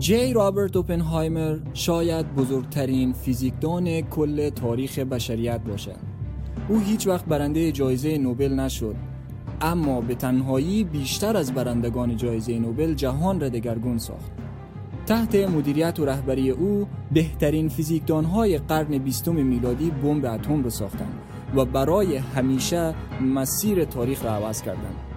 جی رابرت اوپنهایمر شاید بزرگترین فیزیکدان کل تاریخ بشریت باشد. او هیچ وقت برنده جایزه نوبل نشد اما به تنهایی بیشتر از برندگان جایزه نوبل جهان را دگرگون ساخت. تحت مدیریت و رهبری او بهترین فیزیکدانهای قرن بیستم میلادی بمب اتم را ساختند و برای همیشه مسیر تاریخ را عوض کردند.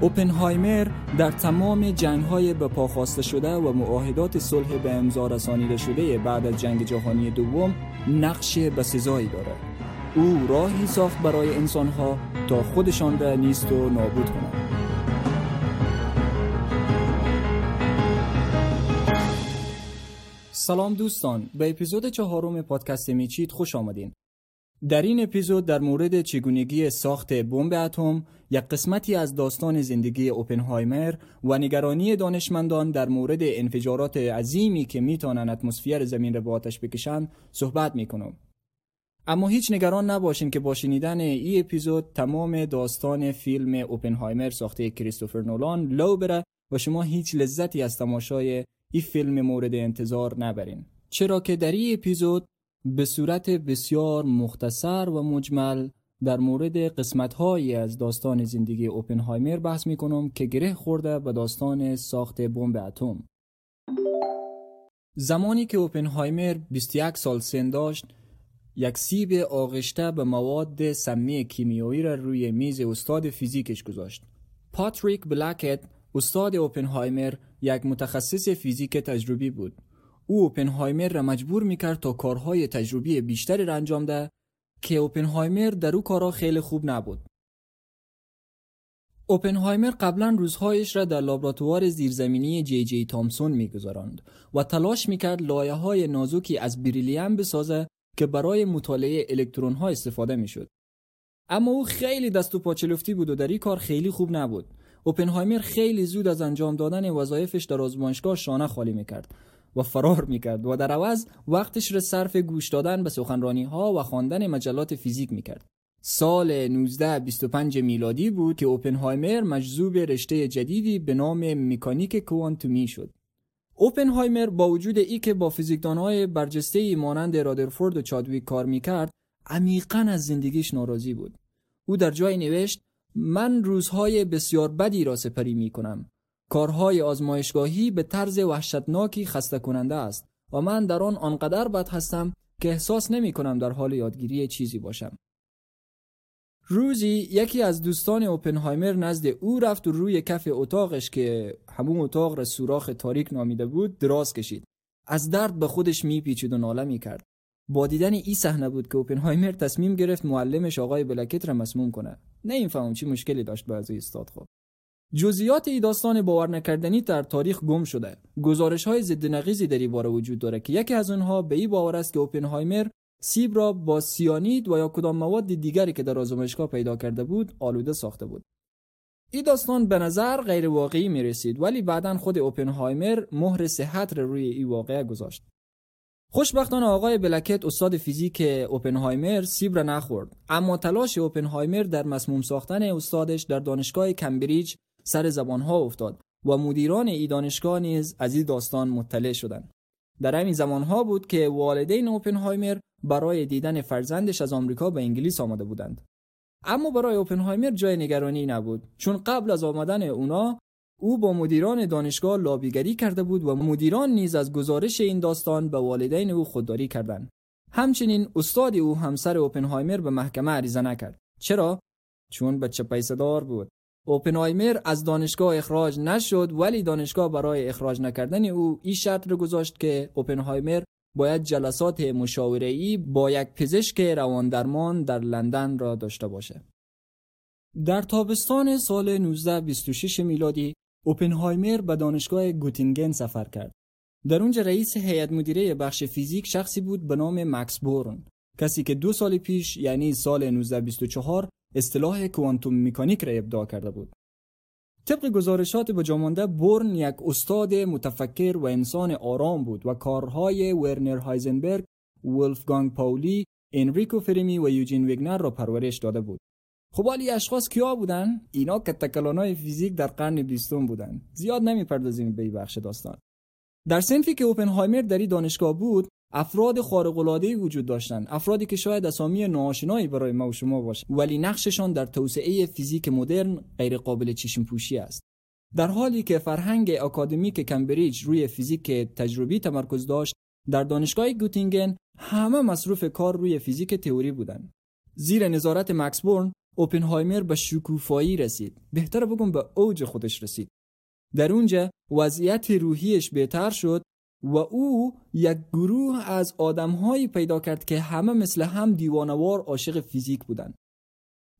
اوپنهایمر در تمام جنگ‌های به پا خواسته شده و معاهدات صلح به امضا رسانیده شده بعد از جنگ جهانی دوم نقش بسزایی دارد. او راهی ساخت برای انسانها تا خودشان را نیست و نابود کنند. سلام دوستان به اپیزود چهارم پادکست میچید خوش آمدین در این اپیزود در مورد چگونگی ساخت بمب اتم یک قسمتی از داستان زندگی اوپنهایمر و نگرانی دانشمندان در مورد انفجارات عظیمی که می‌تونن اتمسفر زمین را به آتش بکشند صحبت می‌کنم. اما هیچ نگران نباشین که با شنیدن این اپیزود تمام داستان فیلم اوپنهایمر ساخته کریستوفر نولان لو بره و شما هیچ لذتی از تماشای این فیلم مورد انتظار نبرین. چرا که در این اپیزود به صورت بسیار مختصر و مجمل در مورد قسمت از داستان زندگی اوپنهایمر بحث می کنم که گره خورده به داستان ساخت بمب اتم. زمانی که اوپنهایمر 21 سال سن داشت یک سیب آغشته به مواد سمی کیمیایی را روی میز استاد فیزیکش گذاشت. پاتریک بلکت استاد اوپنهایمر یک متخصص فیزیک تجربی بود. او اوپنهایمر را مجبور می‌کرد تا کارهای تجربی بیشتری را انجام ده که اوپنهایمر در او کارها خیلی خوب نبود. اوپنهایمر قبلا روزهایش را در لابراتوار زیرزمینی جی جی تامسون میگذراند و تلاش می‌کرد لایه های نازکی از بریلیم بسازه که برای مطالعه الکترون ها استفاده می‌شد. اما او خیلی دست و پاچلفتی بود و در این کار خیلی خوب نبود. اوپنهایمر خیلی زود از انجام دادن وظایفش در آزمایشگاه شانه خالی می‌کرد و فرار می‌کرد و در عوض وقتش را صرف گوش دادن به سخنرانی ها و خواندن مجلات فیزیک می‌کرد. سال 1925 میلادی بود که اوپنهایمر مجذوب رشته جدیدی به نام مکانیک کوانتومی شد. اوپنهایمر با وجود ای که با فیزیکدانهای برجسته ای مانند رادرفورد و چادویک کار می‌کرد عمیقا از زندگیش ناراضی بود. او در جای نوشت من روزهای بسیار بدی را سپری می کنم. کارهای آزمایشگاهی به طرز وحشتناکی خسته کننده است و من در آن آنقدر بد هستم که احساس نمی کنم در حال یادگیری چیزی باشم. روزی یکی از دوستان اوپنهایمر نزد او رفت و روی کف اتاقش که همون اتاق را سوراخ تاریک نامیده بود دراز کشید. از درد به خودش میپیچید و ناله می‌کرد. با دیدن این صحنه بود که اوپنهایمر تصمیم گرفت معلمش آقای بلکت را مسموم کنه نه فهم چی مشکلی داشت با از استاد خود جزئیات این داستان باور نکردنی در تاریخ گم شده. گزارش های ضد نقیزی در این باره وجود داره که یکی از اونها به این باور است که اوپنهایمر سیب را با سیانید و یا کدام مواد دیگری که در آزمایشگاه پیدا کرده بود آلوده ساخته بود. این داستان به نظر غیر واقعی می رسید ولی بعدا خود اوپنهایمر مهر صحت را روی این واقعه گذاشت. خوشبختانه آقای بلکت استاد فیزیک اوپنهایمر سیب را نخورد. اما تلاش اوپنهایمر در مسموم ساختن استادش در دانشگاه کمبریج سر زبانها افتاد و مدیران ای دانشگاه نیز از این داستان مطلع شدند در همین زمانها بود که والدین اوپنهایمر برای دیدن فرزندش از آمریکا به انگلیس آمده بودند اما برای اوپنهایمر جای نگرانی نبود چون قبل از آمدن اونا او با مدیران دانشگاه لابیگری کرده بود و مدیران نیز از گزارش این داستان به والدین او خودداری کردند. همچنین استاد او همسر اوپنهایمر به محکمه عریضه نکرد. چرا؟ چون بچه پیسدار بود. اوپنهایمر از دانشگاه اخراج نشد ولی دانشگاه برای اخراج نکردن او این شرط را گذاشت که اوپنهایمر باید جلسات مشاوره‌ای با یک پزشک رواندرمان در لندن را داشته باشه. در تابستان سال 1926 میلادی اوپنهایمر به دانشگاه گوتینگن سفر کرد. در اونجا رئیس هیئت مدیره بخش فیزیک شخصی بود به نام مکس بورن کسی که دو سال پیش یعنی سال 1924 اصطلاح کوانتوم مکانیک را ابداع کرده بود. طبق گزارشات به جامانده بورن یک استاد متفکر و انسان آرام بود و کارهای ورنر هایزنبرگ، ولفگانگ پاولی، انریکو فرمی و یوجین ویگنر را پرورش داده بود. خب حالی اشخاص کیا بودن اینا های فیزیک در قرن بیستم بودن زیاد نمی‌پردازیم به این بخش داستان در سنفی که اوپنهایمر در دانشگاه بود افراد خارق العاده وجود داشتند. افرادی که شاید اسامی ناآشنایی برای ما و شما باشه ولی نقششان در توسعه فیزیک مدرن غیر قابل چشم پوشی است. در حالی که فرهنگ آکادمیک کمبریج روی فیزیک تجربی تمرکز داشت در دانشگاه گوتینگن همه مصروف کار روی فیزیک تئوری بودند. زیر نظارت مکس بورن اوپنهایمر به شکوفایی رسید. بهتر بگم به اوج خودش رسید. در اونجا وضعیت روحیش بهتر شد و او یک گروه از آدمهایی پیدا کرد که همه مثل هم دیوانوار عاشق فیزیک بودند.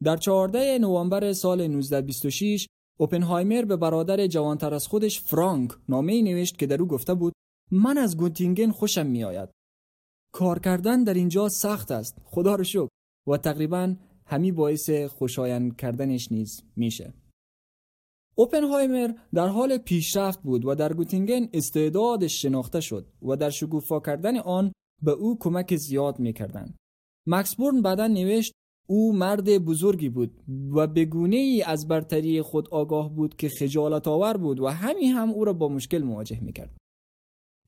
در 14 نوامبر سال 1926 اوپنهایمر به برادر جوانتر از خودش فرانک نامه نوشت که در او گفته بود من از گوتینگن خوشم می آید. کار کردن در اینجا سخت است خدا رو شکر و تقریبا همی باعث خوشایند کردنش نیز میشه. اوپنهایمر در حال پیشرفت بود و در گوتینگن استعدادش شناخته شد و در شگوفا کردن آن به او کمک زیاد می‌کردند. مکس بورن بعدا نوشت او مرد بزرگی بود و به گونه ای از برتری خود آگاه بود که خجالت آور بود و همین هم او را با مشکل مواجه می‌کرد.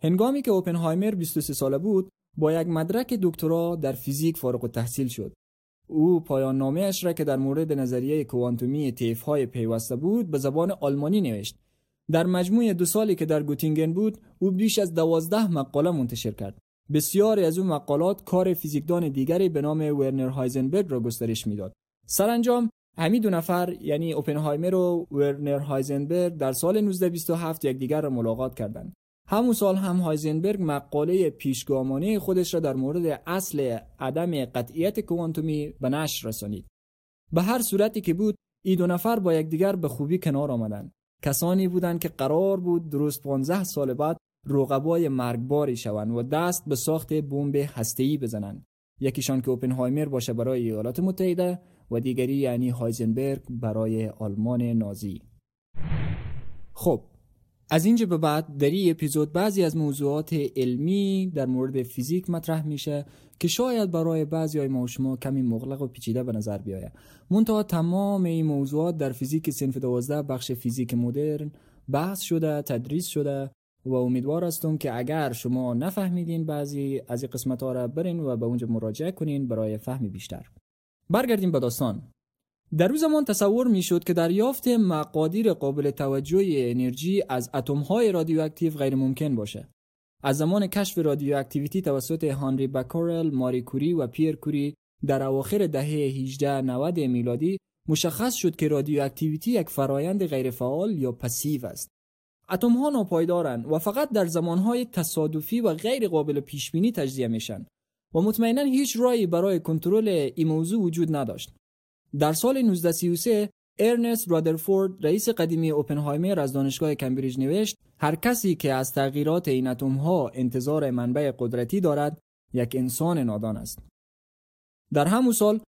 هنگامی که اوپنهایمر 23 ساله بود با یک مدرک دکترا در فیزیک فارغ التحصیل شد او پایان نامه اش را که در مورد نظریه کوانتومی تیف های پیوسته بود به زبان آلمانی نوشت. در مجموع دو سالی که در گوتینگن بود او بیش از دوازده مقاله منتشر کرد. بسیاری از اون مقالات کار فیزیکدان دیگری به نام ورنر هایزنبرگ را گسترش می‌داد. سرانجام همین دو نفر یعنی اوپنهایمر و ورنر هایزنبرگ در سال 1927 یکدیگر را ملاقات کردند. همون سال هم هایزنبرگ مقاله پیشگامانه خودش را در مورد اصل عدم قطعیت کوانتومی به نشر رسانید. به هر صورتی که بود این دو نفر با یکدیگر به خوبی کنار آمدند. کسانی بودند که قرار بود درست 15 سال بعد رقبای مرگباری شوند و دست به ساخت بمب هسته‌ای بزنند. یکیشان که اوپنهایمر باشه برای ایالات متحده و دیگری یعنی هایزنبرگ برای آلمان نازی. خب از اینجا به بعد در این اپیزود بعضی از موضوعات علمی در مورد فیزیک مطرح میشه که شاید برای بعضی های ما و شما کمی مغلق و پیچیده به نظر بیاید. منتها تمام این موضوعات در فیزیک سنف دوازده بخش فیزیک مدرن بحث شده تدریس شده و امیدوار هستم که اگر شما نفهمیدین بعضی از این قسمت ها را برین و به اونجا مراجعه کنین برای فهم بیشتر. برگردیم به داستان. در او زمان تصور می‌شد که دریافت مقادیر قابل توجه انرژی از های رادیواکتیو غیر ممکن باشه. از زمان کشف radioactivity توسط هانری بکارل، ماری کوری و پیر کوری در اواخر دهه 1890 میلادی مشخص شد که radioactivity یک فرایند غیرفعال یا passive است. اتم ها ناپایدارند و فقط در زمانهای تصادفی و غیر قابل پیش بینی تجزیه میشن و مطمئنا هیچ راهی برای کنترل این موضوع وجود نداشت. در سال 1933 ارنست رادرفورد رئیس قدیمی اوپنهایمر از دانشگاه کمبریج نوشت هر کسی که از تغییرات این اتم ها انتظار منبع قدرتی دارد یک انسان نادان است. در همون سال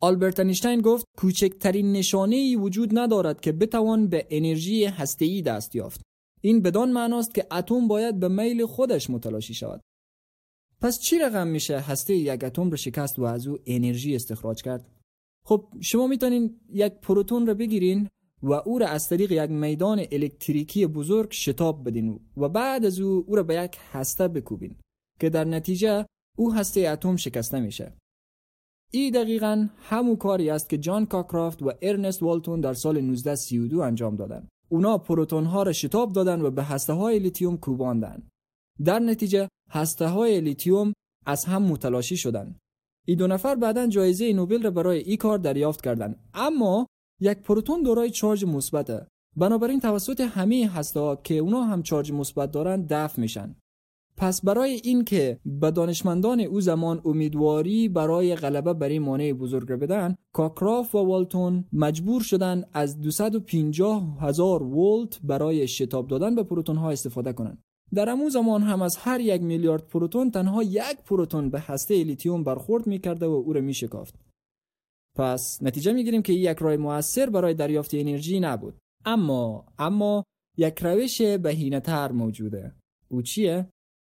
آلبرت اینشتین گفت کوچکترین نشانه ای وجود ندارد که بتوان به انرژی هسته‌ای دست یافت. این بدان معناست که اتم باید به میل خودش متلاشی شود. پس چی رقم میشه هسته یک اتم را شکست و از او انرژی استخراج کرد؟ خب شما می‌تونین یک پروتون رو بگیرین و او را از طریق یک میدان الکتریکی بزرگ شتاب بدین و بعد از او او را به یک هسته بکوبین که در نتیجه او هسته اتم شکسته میشه. ای دقیقا همون کاری است که جان کاکرافت و ارنست والتون در سال 1932 انجام دادن. اونا پروتون ها را شتاب دادن و به هسته های لیتیوم کوباندن. در نتیجه هسته های لیتیوم از هم متلاشی شدند این دو نفر بعدا جایزه نوبل را برای این کار دریافت کردند. اما یک پروتون دارای چارج مثبته. بنابراین توسط همه هسته که اونا هم چارج مثبت دارند دفع میشن. پس برای اینکه به دانشمندان او زمان امیدواری برای غلبه بر این مانع بزرگ بدن کاکرافت و والتون مجبور شدن از 250 هزار ولت برای شتاب دادن به پروتون ها استفاده کنند. در امون زمان هم از هر یک میلیارد پروتون تنها یک پروتون به هسته لیتیوم برخورد می‌کرده و او را میشکافت. پس نتیجه می‌گیریم که یک راه موثر برای دریافت انرژی نبود. اما اما یک روش بهینه تر موجوده. او چیه؟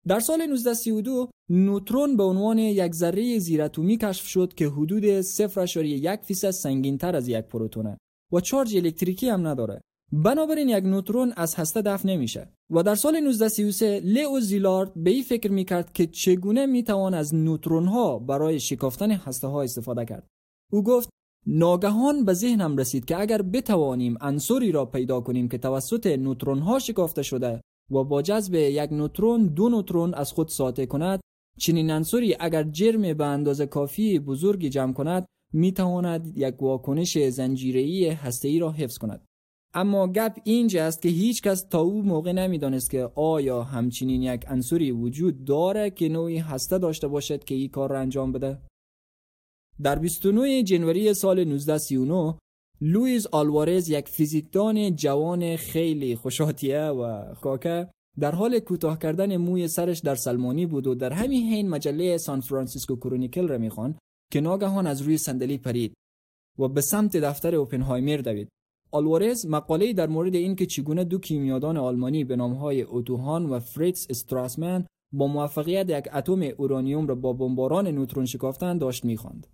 در سال 1932 نوترون به عنوان یک ذره زیراتمی کشف شد که حدود 0.1 فیصد سنگین تر از یک پروتونه و چارج الکتریکی هم نداره. بنابراین یک نوترون از هسته دفع نمیشه و در سال 1933 لیو زیلارد به این فکر می‌کرد که چگونه می‌توان از نوترون ها برای شکافتن هسته ها استفاده کرد. او گفت ناگهان به ذهنم رسید که اگر بتوانیم عنصری را پیدا کنیم که توسط نوترون ها شکافته شده و با جذب یک نوترون دو نوترون از خود ساطع کند چنین عنصری اگر جرم به اندازه کافی بزرگی جمع کند می تواند یک واکنش زنجیره‌ای هسته‌ای را حفظ کند. اما گپ اینجا است که هیچ کس تا او موقع نمی‌دانست که آیا همچنین یک عنصری وجود داره که نوعی هسته داشته باشد که این کار را انجام بده. در 29 جنوری سال 1939 لویز آلوارز یک فیزیکدان جوان خیلی خوشاتیه و خاکه در حال کوتاه کردن موی سرش در سلمانی بود و در همین حین مجله San Francisco Chronicle را می‌خوان که ناگهان از روی صندلی پرید و به سمت دفتر اوپنهایمر دوید. آلوارز مقاله در مورد اینکه چگونه دو کیمیادان آلمانی به نامهای اوتوهان و فریتز استراسمن با موفقیت یک اتم اورانیوم را با بمباران نوترون شکافتن داشت می‌خواند.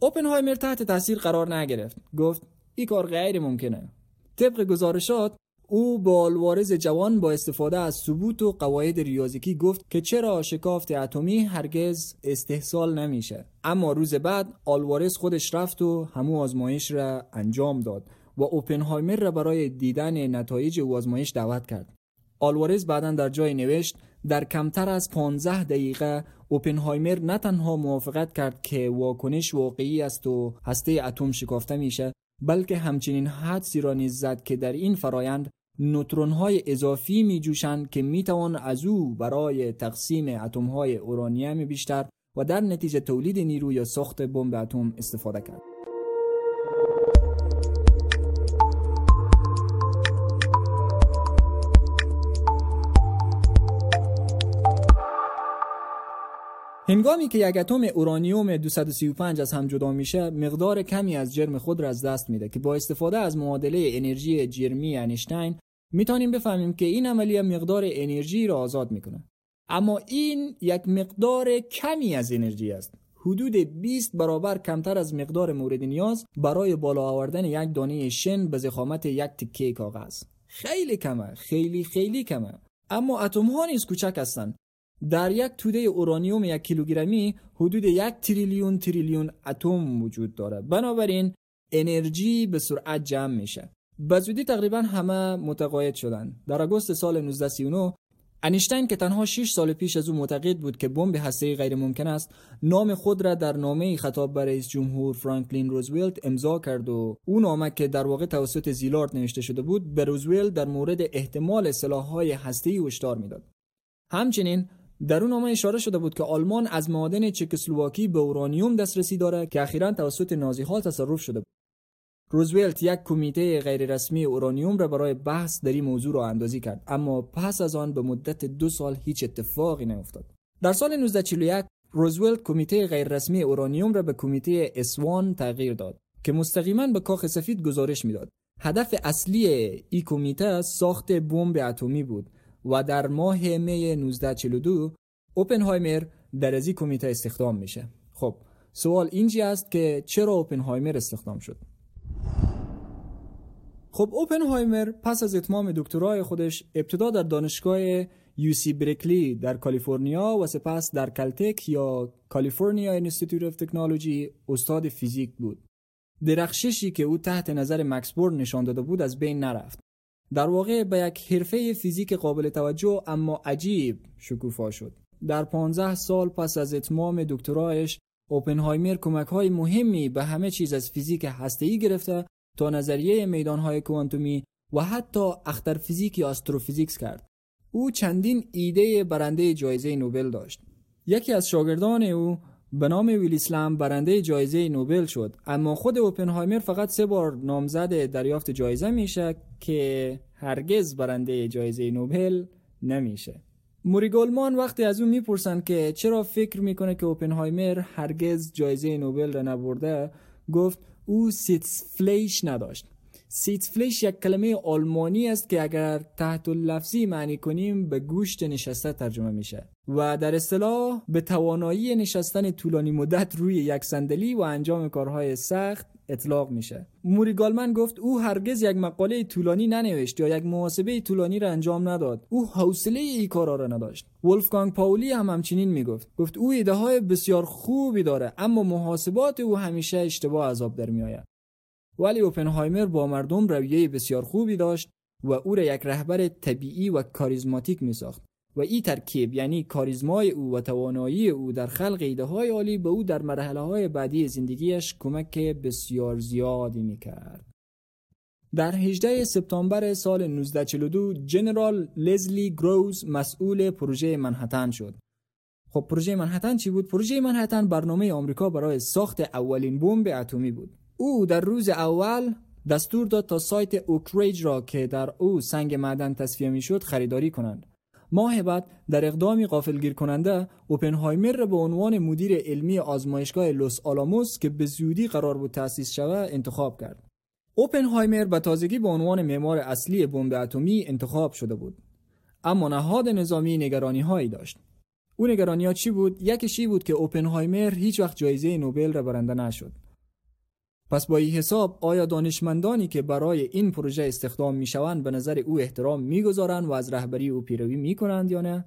اوپنهایمر تحت تاثیر قرار نگرفت. گفت این کار غیر ممکنه. طبق گزارشات او با آلوارز جوان با استفاده از ثبوت و قواعد ریاضیکی گفت که چرا شکافت اتمی هرگز استحصال نمیشه. اما روز بعد آلوارز خودش رفت و همو آزمایش را انجام داد. و اوپنهایمر را برای دیدن نتایج او آزمایش دعوت کرد آلوارز بعدا در جای نوشت در کمتر از 15 دقیقه اوپنهایمر نه تنها موافقت کرد که واکنش واقعی است و هسته اتم شکافته میشه بلکه همچنین حدسی را نیز زد که در این فرایند نوترون های اضافی می جوشند که می توان از او برای تقسیم اتم های اورانیم بیشتر و در نتیجه تولید نیرو یا ساخت بمب اتم استفاده کرد. هنگامی که یک اتم اورانیوم 235 از هم جدا میشه مقدار کمی از جرم خود را از دست میده که با استفاده از معادله انرژی جرمی اینشتین می‌تونیم بفهمیم که این عملیه مقدار انرژی را آزاد می‌کنه اما این یک مقدار کمی از انرژی است. حدود 20 برابر کمتر از مقدار مورد نیاز برای بالا آوردن یک دانه شن به زخامت یک تکه کاغذ. خیلی کمه خیلی خیلی کمه. اما اتم ها نیز کوچک هستند. در یک توده اورانیوم یک کیلوگرمی حدود یک تریلیون تریلیون اتم وجود داره بنابراین انرژی به سرعت جمع میشه. به زودی تقریبا همه متقاعد شدن در آگوست سال 1939 انیشتین که تنها 6 سال پیش از او معتقد بود که بمب هسته‌ای غیر ممکن است نام خود را در نامه خطاب به رئیس جمهور فرانکلین روزولت امضا کرد و او نامه که در واقع توسط زیلارد نوشته شده بود به روزولت در مورد احتمال سلاح‌های هسته‌ای هشدار می‌داد. همچنین در اون نامه اشاره شده بود که آلمان از معادن چکسلواکی به اورانیوم دسترسی داره که اخیرا توسط نازی ها تصرف شده بود. روزولت یک کمیته غیررسمی اورانیوم را برای بحث در این موضوع را اندازی کرد اما پس از آن به مدت دو سال هیچ اتفاقی نیفتاد. در سال 1941 روزولت کمیته غیررسمی اورانیوم را به کمیته اسوان تغییر داد که مستقیما به کاخ سفید گزارش می‌داد. هدف اصلی این کمیته ساخت بمب اتمی بود. و در ماه می 1942 اوپنهایمر در از این کمیته استخدام میشه. خب سوال اینجی است که چرا اوپنهایمر استخدام شد؟ خب اوپنهایمر پس از اتمام دکترای خودش ابتدا در دانشگاه UC Berkeley در کالیفرنیا و سپس در Caltech یا California Institute of Technology استاد فیزیک بود. درخششی که او تحت نظر مکس بورن نشان داده بود از بین نرفت. در واقع به یک حرفه فیزیک قابل توجه اما عجیب شکوفا شد. در 15 سال پس از اتمام دکترایش اوپنهایمر کمک های مهمی به همه چیز از فیزیک هسته‌ای گرفته تا نظریه میدان های کوانتومی و حتی اختر فیزیک یا استروفیزیکس کرد. او چندین ایده برنده جایزه نوبل داشت. یکی از شاگردان او به نام ویل برنده جایزه نوبل شد. اما خود اوپنهایمر فقط سه بار نامزد دریافت جایزه میشه که هرگز برنده جایزه نوبل نمیشه. موری گلمان وقتی از اون می‌پرسن که چرا فکر می‌کنه که اوپنهایمر هرگز جایزه نوبل را نبرده گفت او Sitzfleisch نداشت. Sitzfleisch یک کلمه آلمانی است که اگر تحت لفظی معنی کنیم به گوشت نشسته ترجمه میشه. و در اصطلاح به توانایی نشستن طولانی مدت روی یک صندلی و انجام کارهای سخت اطلاق میشه. موری گلمان گفت او هرگز یک مقاله طولانی ننوشت یا یک محاسبه طولانی را انجام نداد. او حوصله ای کارا را نداشت. ولفگانگ پاولی هم همچنین می‌گفت. گفت او ایده های بسیار خوبی داره اما محاسبات او همیشه اشتباه عذاب در میآید. ولی اوپنهایمر با مردم رویه بسیار خوبی داشت و او را یک رهبر طبیعی و کاریزماتیک می ساخت و این ترکیب یعنی کاریزمای او و توانایی او در خلق ایده های عالی به او در مرحله های بعدی زندگیش کمک بسیار زیادی می کرد. در 18 سپتامبر سال 1942 جنرال لزلی گروز مسئول پروژه منحتن شد. خب پروژه منحتن چی بود؟ پروژه منحتن برنامه آمریکا برای ساخت اولین بمب اتمی بود. او در روز اول دستور داد تا سایت اوکریج را که در او سنگ معدن تصفیه می شد خریداری کنند. ماه بعد در اقدامی غافلگیر کننده اوپنهایمر را به عنوان مدیر علمی آزمایشگاه لوس آلاموس که به زودی قرار بود تأسیس شود انتخاب کرد. اوپنهایمر به تازگی به عنوان معمار اصلی بمب اتمی انتخاب شده بود. اما نهاد نظامی نگرانی هایی داشت. او نگرانی ها چی بود؟ یکیشی بود که اوپنهایمر هیچ وقت جایزه نوبل را برنده نشد. پس با این حساب آیا دانشمندانی که برای این پروژه استخدام می شوند به نظر او احترام می‌گذارند و از رهبری او پیروی می کنند یا نه؟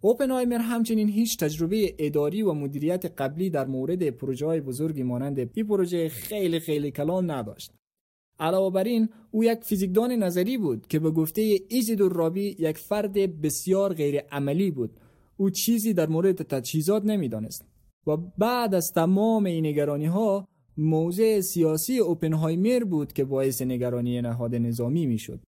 اوپنهایمر همچنین هیچ تجربه اداری و مدیریت قبلی در مورد پروژه های بزرگی مانند این پروژه خیلی خیلی کلان نداشت. علاوه بر این او یک فیزیکدان نظری بود که به گفته ایزیدور رابی یک فرد بسیار غیر عملی بود. او چیزی در مورد تجهیزات نمی‌دانست و بعد از تمام این نگرانی ها موضع سیاسی اوپنهایمر بود که باعث نگرانی نهاد نظامی می‌شد.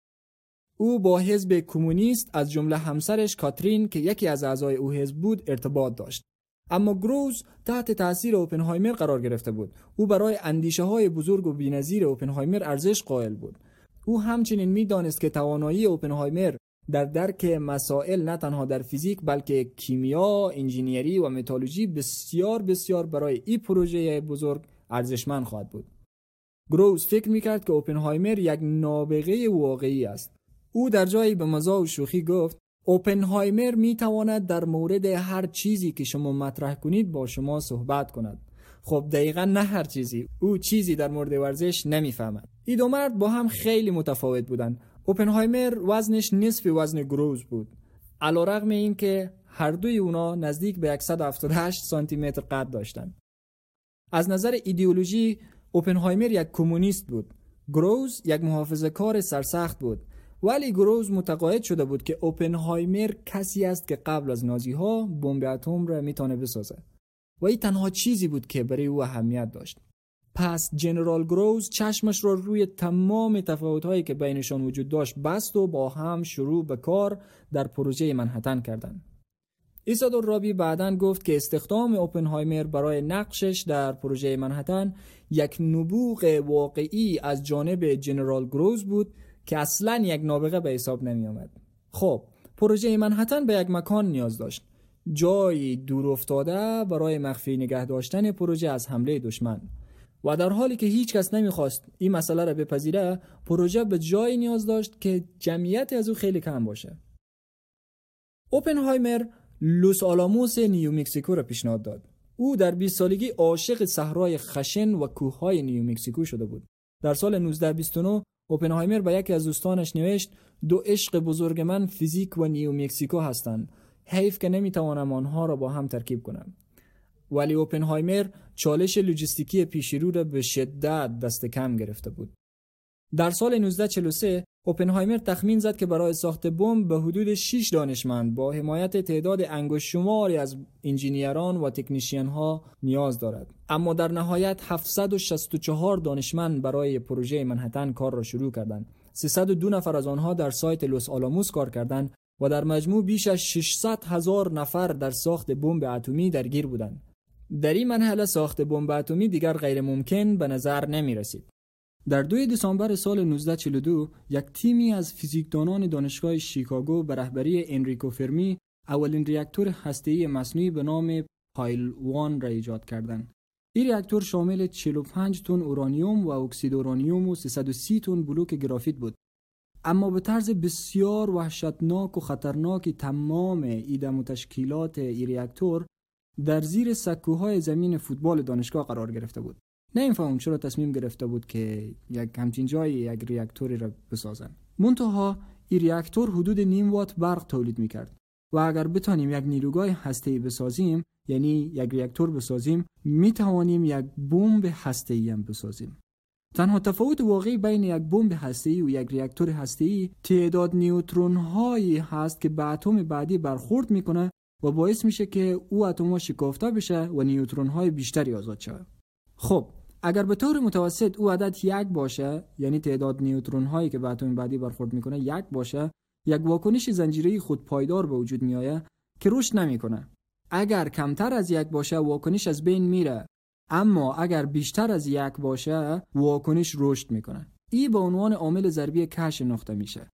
او با حزب کمونیست از جمله همسرش کاترین که یکی از اعضای او حزب بود ارتباط داشت. اما گروز تحت تاثیر اوپنهایمر قرار گرفته بود. او برای اندیشه های بزرگ و بینظیر اوپنهایمر ارزش قائل بود. او همچنین می‌دانست که توانایی اوپنهایمر در درک مسائل نه تنها در فیزیک بلکه کیمیا، انجینیری و متالوژی بسیار بسیار برای این پروژه بزرگ ارزشمند خواهد بود. گروز فکر می‌کرد که اوپنهایمر یک نابغه واقعی است. او در جایی به مزا و شوخی گفت اوپنهایمر می تواند در مورد هر چیزی که شما مطرح کنید با شما صحبت کند. خب دقیقا نه هر چیزی. او چیزی در مورد ورزش نمی‌فهمد. این دو مرد با هم خیلی متفاوت بودند. اوپنهایمر وزنش نصف وزن گروز بود. علیرغم اینکه هر دوی اونا نزدیک به 178 سانتی متر قد داشتند. از نظر ایدئولوژی اوپنهایمر یک کمونیست بود. گروز یک محافظه کار سرسخت بود. ولی گروز متقاعد شده بود که اوپنهایمر کسی است که قبل از نازی ها بمب اتم را می‌تونه بسازه. و این تنها چیزی بود که برای او اهمیت داشت. پس جنرال گروز چشمش را روی تمام تفاوت‌هایی که بینشان وجود داشت بست و با هم شروع به کار در پروژه منحتن کردند. ایسادور رابی بعدا گفت که استخدام اوپنهایمر برای نقشش در پروژه منحتن یک نبوغ واقعی از جانب جنرال گروز بود که اصلا یک نابغه به حساب نمی آمد. خب پروژه منحتن به یک مکان نیاز داشت. جایی دور افتاده برای مخفی نگه داشتن پروژه از حمله دشمن. و در حالی که هیچ کس نمی‌خواست این مسئله را بپذیره پروژه به جایی نیاز داشت که جمعیت از او خیلی کم باشه. اوپنهایمر لوس آلاموس نیو مکسیکو را پیشنهاد داد. او در 20 سالگی عاشق صحرای خشن و کوههای نیو مکسیکو شده بود. در سال 1929 اوپنهایمر به یکی از دوستانش نوشت دو عشق بزرگ من فیزیک و نیو مکسیکو هستند. حیف که نمی‌توانم آنها را با هم ترکیب کنم. ولی اوپنهایمر چالش لوجستیکی پیشرو را به شدت دست کم گرفته بود. در سال 1943 اوپنهایمر تخمین زد که برای ساخت بمب به حدود 6 دانشمند با حمایت تعداد انگشت شماری از انجینیران و تکنیشین ها نیاز دارد. اما در نهایت 764 دانشمند برای پروژه منحتن کار را شروع کردند. 302 نفر از آنها در سایت لوس آلاموس کار کردند و در مجموع بیش از 600 هزار نفر در ساخت بمب اتمی درگیر بودند. در این مرحله ساخت بمب اتمی دیگر غیر ممکن به نظر نمی رسید در دوی دسامبر سال 1942 یک تیمی از فیزیکدانان دانشگاه شیکاگو به رهبری انریکو فرمی اولین ریاکتور هسته‌ای مصنوعی به نام پایل وان را ایجاد کردند. این ریاکتور شامل 45 تن اورانیوم و اکسید اورانیوم و 330 تن بلوک گرافیت بود. اما به طرز بسیار وحشتناک و خطرناک تمام ایدم و تشکیلات این ریاکتور در زیر سکوهای زمین فوتبال دانشگاه قرار گرفته بود. نمی‌فهمم چرا تصمیم گرفته بود که یک همچین جای یک ریاکتوری را بسازن؟ منتها این ریاکتور حدود نیم وات برق تولید می‌کرد و اگر بتانیم یک نیروگاه هسته‌ای بسازیم یعنی یک ریاکتور بسازیم می توانیم یک بمب هسته‌ای هم بسازیم. تنها تفاوت واقعی بین یک بمب هسته‌ای و یک ریاکتور هسته‌ای تعداد نیوترون هایی هست که به اتم بعدی برخورد می‌کنه و باعث میشه که او اتم شکافته بشه و نیوترون های بیشتری آزاد شود. خب اگر به طور متوسط او عدد یک باشه یعنی تعداد نیوترون هایی که به اتم بعدی برخورد می‌کنه یک باشه یک واکنش زنجیره خود پایدار به وجود میآید که رشد نمی‌کنه. اگر کمتر از یک باشه واکنش از بین میره. اما اگر بیشتر از یک باشه واکنش رشد می‌کنه. این به عنوان عامل ضربی کش شناخته میشه.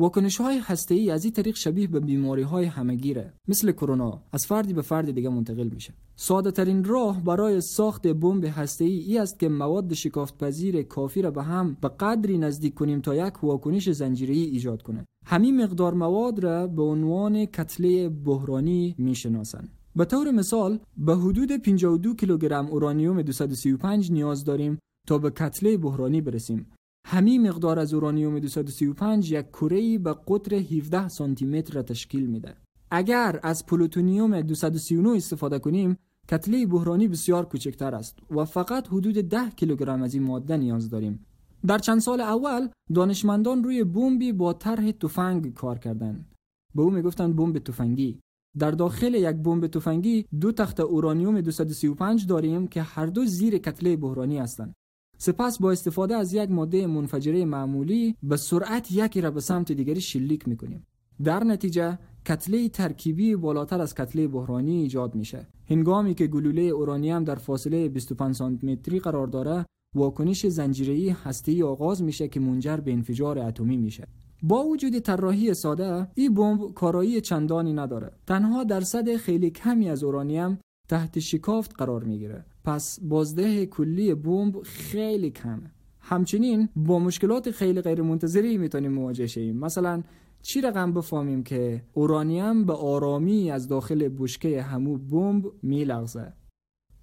واکنش های هسته ای از این طریق شبیه به بیماری های همگیره مثل کرونا از فردی به فرد دیگه منتقل میشه. ساده ترین راه برای ساخت بمب هسته ای, ای است که مواد شکافت پذیر کافی را به هم به قدری نزدیک کنیم تا یک واکنش زنجیره ای ایجاد کنه. همین مقدار مواد را به عنوان کتله بحرانی می‌شناسند به طور مثال به حدود 52 کیلوگرم اورانیوم 235 نیاز داریم تا به کتله بحرانی برسیم. همین مقدار از اورانیوم 235 یک کره به قطر 17 سانتی متر را تشکیل میده. اگر از پلوتونیوم 239 استفاده کنیم کتله بحرانی بسیار کوچکتر است و فقط حدود 10 کیلوگرم از این ماده نیاز داریم. در چند سال اول دانشمندان روی بمبی با طرح تفنگ کار کردند. به او می‌گفتند بمب تفنگی. در داخل یک بمب تفنگی دو تخت اورانیوم 235 داریم که هر دو زیر کتله بحرانی هستند. سپس با استفاده از یک ماده منفجره معمولی به سرعت یکی را به سمت دیگری شلیک می‌کنیم. در نتیجه کتله ترکیبی بالاتر از کتله بحرانی ایجاد میشه. هنگامی که گلوله اورانیوم در فاصله 25 سانتی متری قرار داره واکنش زنجیره‌ای هسته‌ای آغاز میشه که منجر به انفجار اتمی میشه. با وجود طراحی ساده این بمب کارایی چندانی نداره. تنها درصد خیلی کمی از اورانیم تحت شکافت قرار می‌گیره. پس بازده کلی بمب خیلی کمه. همچنین با مشکلات خیلی غیر منتظری می‌تونیم مواجه شیم مثلا چی رقم بفهمیم که اورانیم به آرامی از داخل بشکه همو بمب میلغزه؟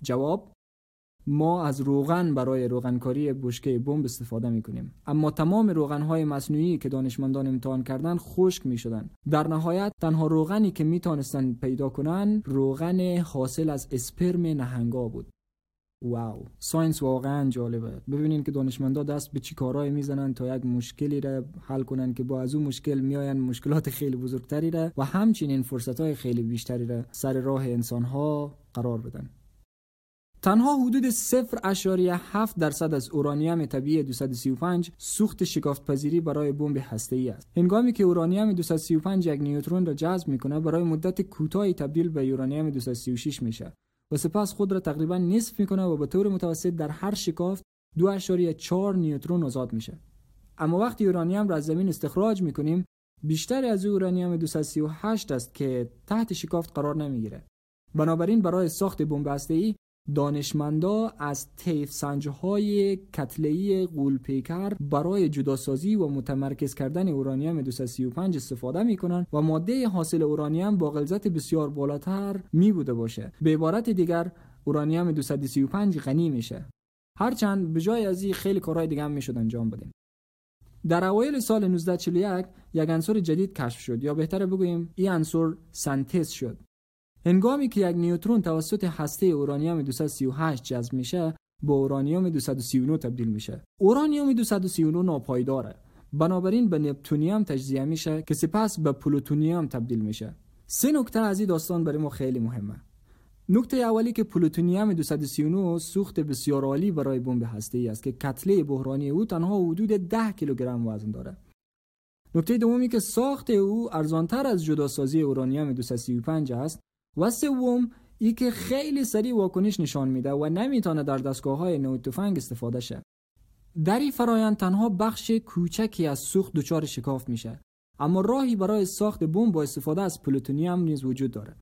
جواب ما از روغن برای روغنکاری بشکه بمب استفاده می کنیم اما تمام روغن های مصنوعی که دانشمندان امتحان کردن خشک می شدن در نهایت تنها روغنی که می پیدا کنن روغن حاصل از اسپرم نهنگا بود. واو. ساینس واقعا جالبه. ببینین که دانشمندا دست به چی کارهایی می‌زنن تا یک مشکلی را حل کنن که با از اون مشکل میاین مشکلات خیلی بزرگتری را و همچنین فرصت های خیلی بیشتری را سر راه انسان ها قرار بدن. تنها حدود 0.7 درصد از اورانیوم طبیعی 235 سوخت شکافت پذیری برای بمب ای است. هنگامی که اورانیوم 235 یک نیوترون را جذب می‌کنه برای مدت کوتاهی تبدیل به اورانیوم 236 میشه. و سپس خود را تقریبا نصف می‌کنه و به طور متوسط در هر شکافت 2.4 نیوترون آزاد میشه. اما وقتی اورانیوم را از زمین استخراج می‌کنیم بیشتر از اورانیوم 238 است که تحت شکافت قرار نمی‌گیره. بنابراین برای ساخت بمب ای دانشمندا از تیف سنجهای کتله‌ای غولپیکر برای جداسازی و متمرکز کردن اورانیوم 235 استفاده می‌کنن و ماده حاصل اورانیوم با غلظت بسیار بالاتر می بوده باشه. به عبارت دیگر اورانیوم 235 غنی میشه. هرچند به جای از این خیلی کارهای دیگه هم می‌شد انجام بدیم. در اوایل سال 1941 یک عنصر جدید کشف شد یا بهتره بگوییم این عنصر سنتز شد. هنگامی که یک نیوترون توسط هسته اورانیوم 238 جذب میشه به اورانیوم 239 تبدیل میشه. اورانیوم 239 ناپایداره. بنابراین به نپتونیوم تجزیه میشه که سپس به پلوتونیوم تبدیل میشه. سه نکته از این داستان برای ما خیلی مهمه. نکته اولی که پلوتونیوم 239 سوخت بسیار عالی برای بمب هسته‌ای است که کتله بحرانی او تنها حدود 10 کیلوگرم وزن داره. نکته دومی که ساخت او ارزانتر از جداسازی اورانیوم 235 است و سوم ای که خیلی سریع واکنش نشان میده و نمی‌تونه در دستگاه های نوع تفنگ استفاده شه. در این فرایند تنها بخش کوچکی از سوخت دچار شکاف میشه. اما راهی برای ساخت بمب با استفاده از پلوتونیوم نیز وجود داره.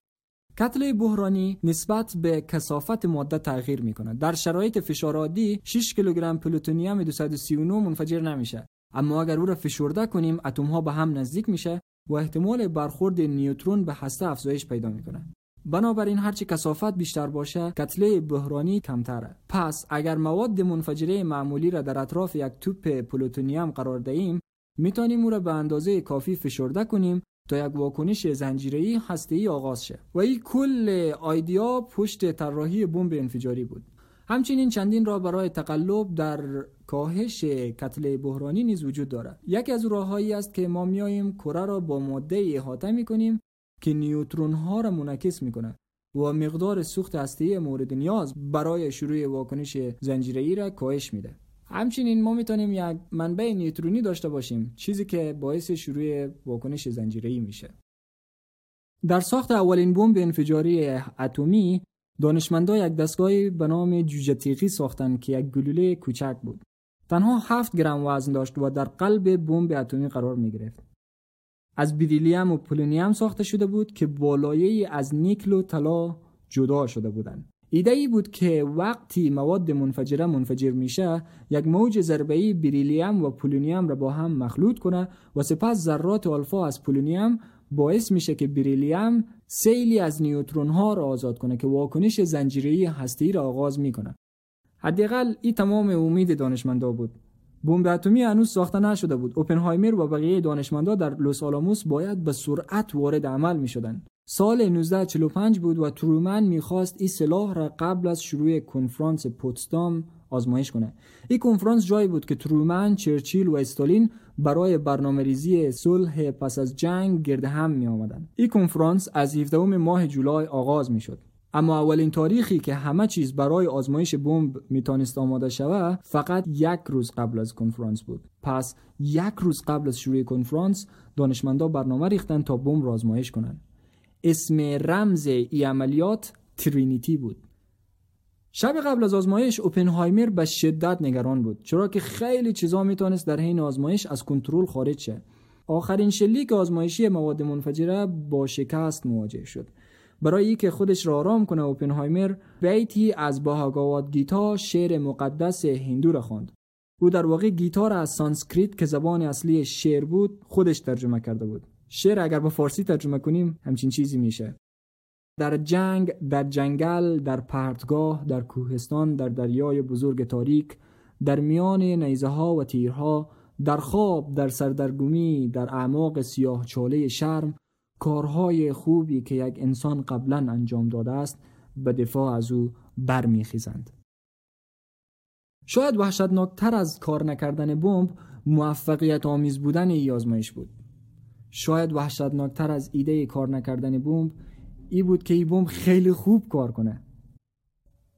کتله بحرانی نسبت به کثافت ماده تغییر می‌کنه. در شرایط فشار عادی 6 کیلوگرم پلوتونیوم 239 منفجر نمیشه. اما اگر او را فشرده کنیم اتم ها به هم نزدیک میشه و احتمال برخورد نیوترون به هسته افزایش پیدا می‌کنه. بنابراین هرچی کثافت بیشتر باشه کتله بحرانی کمتره. پس اگر مواد منفجره معمولی را در اطراف یک توپ پلوتونیم قرار دهیم می‌تونیم او را به اندازه کافی فشرده کنیم تا یک واکنش زنجیره‌ای هسته‌ای آغاز شه. و این کل آیدیا پشت طراحی بمب انفجاری بود. همچنین چندین راه برای تقلب در کاهش کتله بحرانی نیز وجود دارد. یکی از راههایی است که ما میاییم کره را با ماده احاطه می‌کنیم که نیوترون ها را منعکس می‌کنه و مقدار سوخت هسته‌ای مورد نیاز برای شروع واکنش زنجیره‌ای را کاهش میده. همچنین ما می‌تونیم یک منبع نیوترونی داشته باشیم چیزی که باعث شروع واکنش زنجیره‌ای میشه. در ساخت اولین بمب انفجاری اتمی دانشمندا یک دستگاهی به نام جوجه تیغی ساختند که یک گلوله کوچک بود. تنها 7 گرم وزن داشت و در قلب بمب اتمی قرار می گرفت از بیریلیم و پولونیم ساخته شده بود که بالایه از نیکل و طلا جدا شده بودند. ایده ای بود که وقتی مواد منفجره منفجر میشه یک موج ضربه‌ای بریلیم و پولونیم را با هم مخلوط کنه و سپس ذرات آلفا از پولونیم باعث میشه که بریلیم سیلی از نیوترون ها را آزاد کنه که واکنش زنجیره‌ای هسته‌ای را آغاز می‌کنه حداقل این تمام امید دانشمندا بود. بمب اتمی هنوز ساخته نشده بود اوپنهایمر و بقیه دانشمندا در لوس آلاموس باید به سرعت وارد عمل می‌شدند سال 1945 بود و ترومن می‌خواست این سلاح را قبل از شروع کنفرانس پوتسدام آزمایش کنه این کنفرانس جایی بود که ترومن، چرچیل و استالین برای برنامه ریزی صلح پس از جنگ گرد هم می آمدن. این کنفرانس از 17 ماه جولای آغاز می شد. اما اولین تاریخی که همه چیز برای آزمایش بمب می‌تونست آماده شود فقط یک روز قبل از کنفرانس بود. پس یک روز قبل از شروع کنفرانس دانشمندا برنامه ریختن تا بمب را آزمایش کنند اسم رمز ای عملیات ترینیتی بود. شب قبل از آزمایش اوپنهایمر به شدت نگران بود چرا که خیلی چیزا می‌تونست در حین آزمایش از کنترل خارج شه. آخرین شلیک آزمایشی مواد منفجره با شکست مواجه شد. برای که خودش را آرام کنه اوپنهایمر بیتی از باهاگاوات گیتا شعر مقدس هندو را خواند. او در واقع گیتا را از سانسکریت که زبان اصلی شعر بود خودش ترجمه کرده بود. شعر اگر با فارسی ترجمه کنیم همچین چیزی میشه. در جنگ در جنگل در پرتگاه در کوهستان در دریای بزرگ تاریک در میان نیزه ها و تیرها در خواب در سردرگمی در اعماق سیاه چاله شرم کارهای خوبی که یک انسان قبلا انجام داده است به دفاع از او برمیخیزند. شاید وحشتناکتر از کار نکردن بمب موفقیت آمیز بودن ای آزمایش بود. شاید وحشتناکتر از ایده کار نکردن بمب ای بود که ای بمب خیلی خوب کار کنه.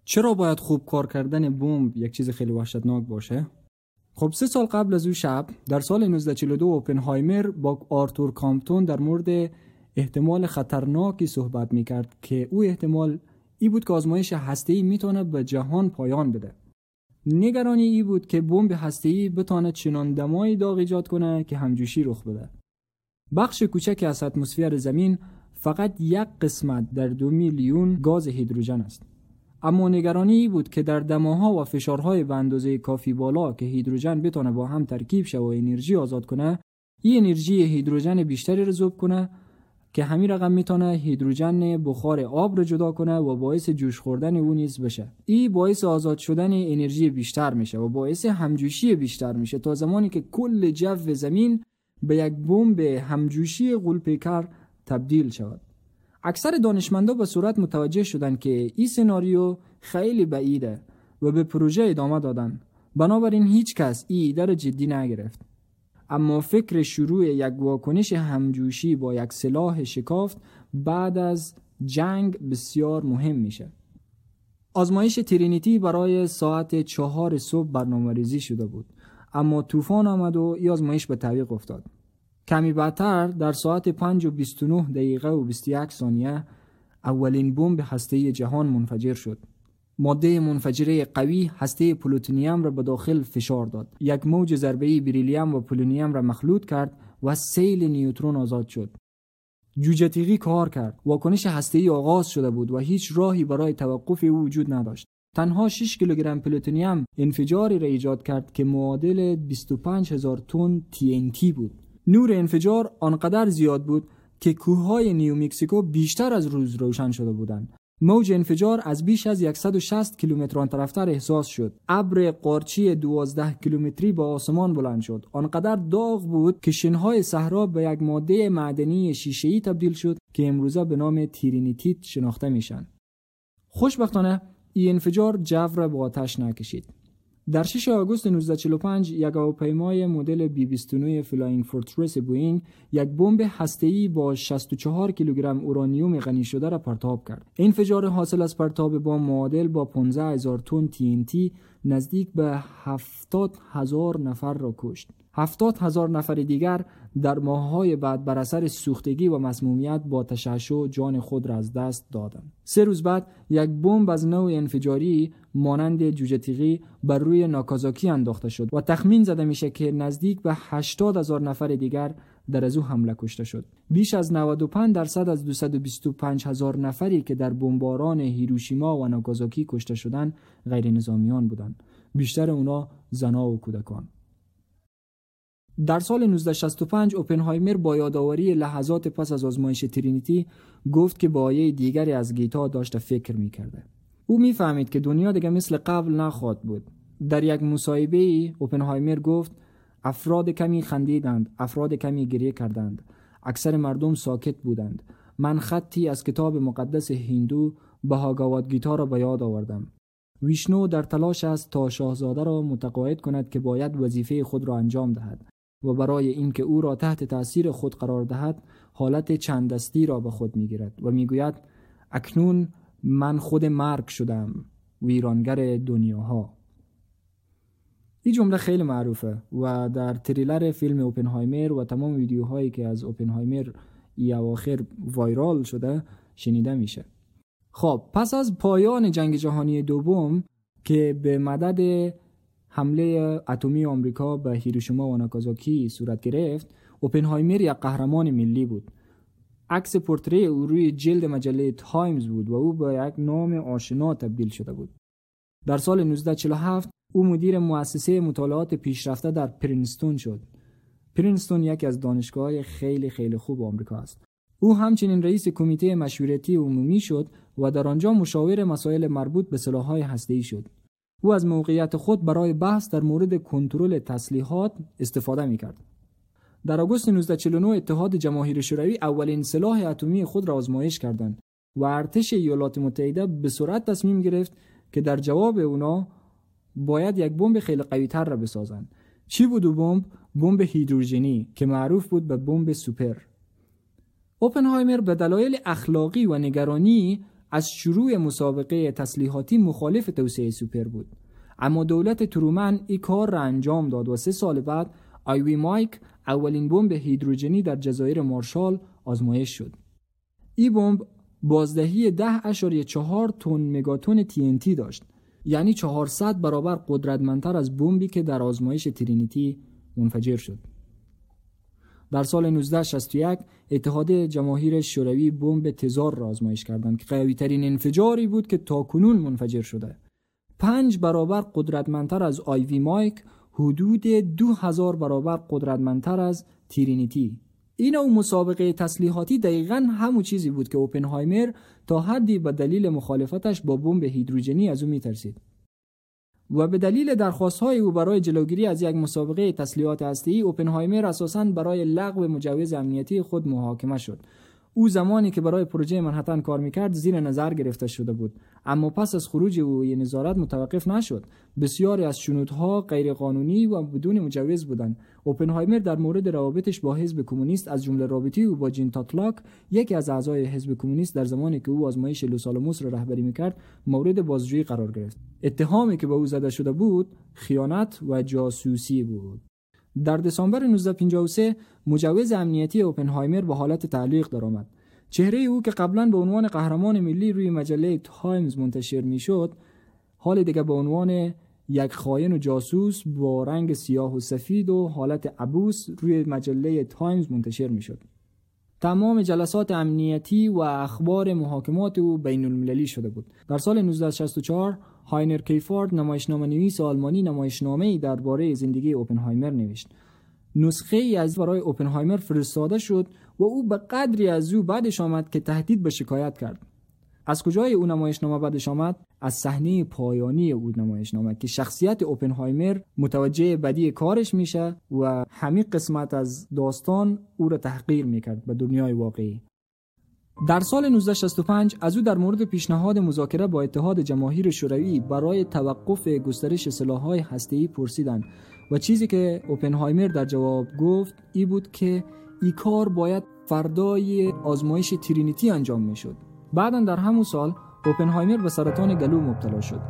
چرا باید خوب کار کردن بمب یک چیز خیلی وحشتناک باشه؟ خب سه سال قبل از او شب در سال 1942 اوپنهایمر با آرتور کامپتون در مورد احتمال خطرناکی صحبت می‌کرد که او احتمال ای بود که آزمایش هسته‌ای می‌تونه به جهان پایان بده. نگرانی ای بود که بمب هسته‌ای بتونه چنان دمایی داغ ایجاد کنه که همجوشی رخ بده. بخش کوچکی از اتمسفر زمین فقط یک قسمت در دو میلیون گاز هیدروژن است. اما نگرانی ای بود که در دماها و فشارهای به اندازه کافی بالا که هیدروژن بتونه با هم ترکیب شه و انرژی آزاد کنه این انرژی هیدروژن بیشتری ذوب کنه که همین رقم می‌تونه هیدروژن بخار آب رو جدا کنه و باعث جوش خوردن اون نیز بشه. این باعث آزاد شدن انرژی بیشتر میشه و باعث همجوشی بیشتر میشه. تا زمانی که کل جو زمین به یک بمب همجوشی غولپیکر تبدیل شود. اکثر دانشمندا به صورت متوجه شدند که این سناریو خیلی بعیده و به پروژه ادامه دادن. بنابراین هیچ کس ایده را جدی نگرفت. اما فکر شروع یک واکنش همجوشی با یک سلاح شکافت بعد از جنگ بسیار مهم میشه. آزمایش ترینیتی برای ساعت چهار صبح برنامه ریزی شده بود اما طوفان آمد و این آزمایش به تعویق افتاد. کمی بعدتر در ساعت 5 و 29 دقیقه و 21 ثانیه اولین بمب هسته جهان منفجر شد. ماده منفجره قوی هسته پلوتونیم را به داخل فشار داد. یک موج ضربه‌ای بریلیم و پولونیم را مخلوط کرد و سیل نیوترون آزاد شد. جوجه کار کرد. واکنش هسته‌ای آغاز شده بود و هیچ راهی برای توقف او وجود نداشت. تنها 6 کیلوگرم پلوتونیم انفجاری را ایجاد کرد که معادل 25 هزار تن TNT بود. نور انفجار آنقدر زیاد بود که کوههای نیو مکسیکو بیشتر از روز روشن شده بودند. موج انفجار از بیش از 160 کیلومتر آن طرفتر احساس شد. ابر قارچی 12 کیلومتری با آسمان بلند شد. آنقدر داغ بود که شنهای صحرا به یک ماده معدنی شیشه‌ای تبدیل شد که امروزه به نام تیرینیتیت شناخته میشن. خوشبختانه این انفجار جو را به آتش نکشید. در 6 آگوست 1945 یک هواپیمای مدل B 29 Flying Fortress بوینگ یک بمب هسته‌ای با 64 کیلوگرم اورانیوم غنی شده را پرتاب کرد. انفجار حاصل از پرتاب بمب معادل با 15 هزار تن TNT نزدیک به 70 هزار نفر را کشت. هفتاد هزار نفر دیگر در ماههای بعد بر اثر سوختگی و مسمومیت با تشعشع جان خود را از دست دادند. سه روز بعد یک بمب از نوع انفجاری مانند جوجه تیغی بر روی ناکازاکی انداخته شد و تخمین زده میشه که نزدیک به 80 هزار نفر دیگر در از او حمله کشته شد. بیش از 95 درصد از 225 هزار نفری که در بمباران هیروشیما و ناکازاکی کشته شدند غیر نظامیان بودند. بیشتر اونا زنا و کودکان. در سال 1965 اوپنهایمر با یادآوری لحظات پس از آزمایش ترینیتی گفت که با آیه دیگری از گیتا داشته فکر می‌کرده. او می‌فهمید که دنیا دیگه مثل قبل نخواهد بود. در یک مصاحبه ای اوپنهایمر گفت افراد کمی خندیدند، افراد کمی گریه کردند. اکثر مردم ساکت بودند. من خطی از کتاب مقدس هندو بهاگاواد گیتا را به یاد آوردم. ویشنو در تلاش است تا شاهزاده را متقاعد کند که باید وظیفه خود را انجام دهد. و برای اینکه او را تحت تاثیر خود قرار دهد حالت چند دستی را به خود می‌گیرد و می‌گوید اکنون من خود مرگ شدم ویرانگر دنیاها. این جمله خیلی معروفه و در تریلر فیلم اوپنهایمر و تمام ویدیوهایی که از اوپنهایمر ای اواخر viral شده شنیده میشه. خب پس از پایان جنگ جهانی دوم که به مدد حمله اتمی آمریکا به هیروشیما و ناکازاکی صورت گرفت اوپنهایمر یک قهرمان ملی بود. عکس پرتره او روی جلد مجله تایمز بود و او به یک نام آشنا تبدیل شده بود. در سال 1947 او مدیر مؤسسه مطالعات پیشرفته در پرینستون شد. پرینستون یکی از دانشگاه خیلی خیلی خوب آمریکا است. او همچنین رئیس کمیته مشورتی عمومی شد و در آنجا مشاور مسائل مربوط به سلاح‌های هسته‌ای شد. او از موقعیت خود برای بحث در مورد کنترل تسلیحات استفاده می کرد. در آگوست 1949 اتحاد جماهیر شوروی اولین سلاح اتمی خود را آزمایش کردند و ارتش ایالات متحده به سرعت تصمیم گرفت که در جواب اونا باید یک بمب خیلی قوی تر را بسازند. چی بود او بمب؟ بمب هیدروژنی که معروف بود به بمب سوپر. اوپنهایمر به دلایل اخلاقی و نگرانی از شروع مسابقه تسلیحاتی مخالف توسعه سوپر بود. اما دولت ترومن این کار را انجام داد و سه سال بعد Ivy Mike اولین بمب هیدروژنی در جزایر مارشال آزمایش شد. این بمب بازدهی ده چهار تن مگاتون TNT داشت یعنی 400 برابر قدرتمندتر از بمبی که در آزمایش ترینیتی منفجر شد. در سال 1961 اتحاد جماهیر شوروی بمب تزار را آزمایش کردند که قوی ترین انفجاری بود که تاکنون منفجر شده. پنج برابر قدرتمندتر از آیوی مایک حدود دو هزار برابر قدرتمندتر از تیرینیتی این او مسابقه تسلیحاتی دقیقا همون چیزی بود که اوپنهایمر تا حدی به دلیل مخالفتش با بمب هیدروژنی از او میترسید. و به دلیل درخواست های او برای جلوگیری از یک مسابقه تسلیحات هسته‌ای اوپنهایمر اساساً برای لغو مجوز امنیتی خود محاکمه شد. او زمانی که برای پروژه منحتن کار می‌کرد زیر نظر گرفته شده بود. اما پس از خروج او نظارت متوقف نشد. بسیاری از شنودها غیرقانونی و بدون مجوز بودند. اوپنهایمر در مورد روابطش با حزب کمونیست از جمله رابطی او با جین تاتلاک یکی از اعضای حزب کمونیست در زمانی که او آزمایش لوسالموس را رهبری می‌کرد مورد بازجویی قرار گرفت. اتهامی که به او زده شده بود خیانت و جاسوسی بود. در دسامبر 1953 مجوز امنیتی اوپنهایمر به حالت تعلیق درآمد. چهره او که قبلا به عنوان قهرمان ملی روی مجله تایمز منتشر می‌شد، حال دیگه به عنوان یک خاین و جاسوس با رنگ سیاه و سفید و حالت عبوس روی مجله تایمز منتشر می‌شد. تمام جلسات امنیتی و اخبار محاکمات او بین المللی شده بود. در سال 1964 هاینر کیپهارت نمایشنامه نویس آلمانی نمایشنامه ای درباره زندگی اوپنهایمر نوشت. نسخه ای از برای اوپنهایمر فرستاده شد و او به قدری از او بدش آمد که تهدید به شکایت کرد. از کجای او نمایشنامه بعدش آمد؟ از صحنه پایانی او نمایشنامه که شخصیت اوپنهایمر متوجه بدی کارش میشه و همین قسمت از داستان او را تحقیر می‌کرد به دنیای واقعی. در سال 1965 از او در مورد پیشنهاد مذاکره با اتحاد جماهیر شوروی برای توقف گسترش سلاح‌های هسته‌ای پرسیدند و چیزی که اوپنهایمر در جواب گفت ای بود که ای کار باید فردای آزمایش ترینیتی انجام می‌شد. بعدا در همون سال اوپنهایمر به سرطان گلو مبتلا شد.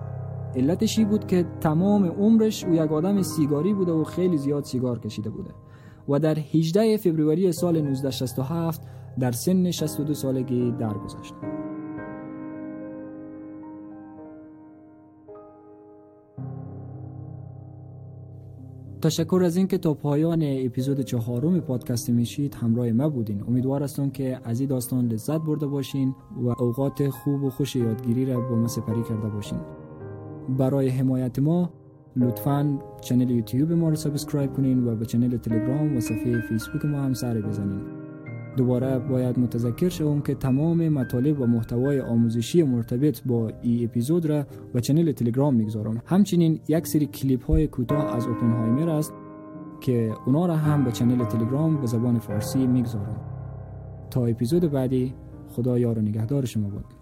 علتش ای بود که تمام عمرش او یک آدم سیگاری بوده و خیلی زیاد سیگار کشیده بوده و در 18 فوریه سال 1967 در سن 62 سالگی درگذشت. تشکر از اینکه تا پایان اپیزود چهارم پادکست میشید همراه ما بودین. امیدوار هستم که از این داستان لذت برده باشین و اوقات خوب و خوش یادگیری را با ما سپری کرده باشین. برای حمایت ما لطفا channel یوتیوب ما رو subscribe کنین و به channel تلگرام و صفحه فیسبوک ما هم سر بزنین. دوباره باید متذکر شوم که تمام مطالب و محتوای آموزشی مرتبط با ای اپیزود را به چنل تلگرام می‌گذارم. همچنین یک سری کلیپ های کوتاه از اوپنهایمر است که اونا را هم به چنل تلگرام به زبان فارسی می‌گذارم. تا اپیزود بعدی خدا یار و نگهدار شما بود.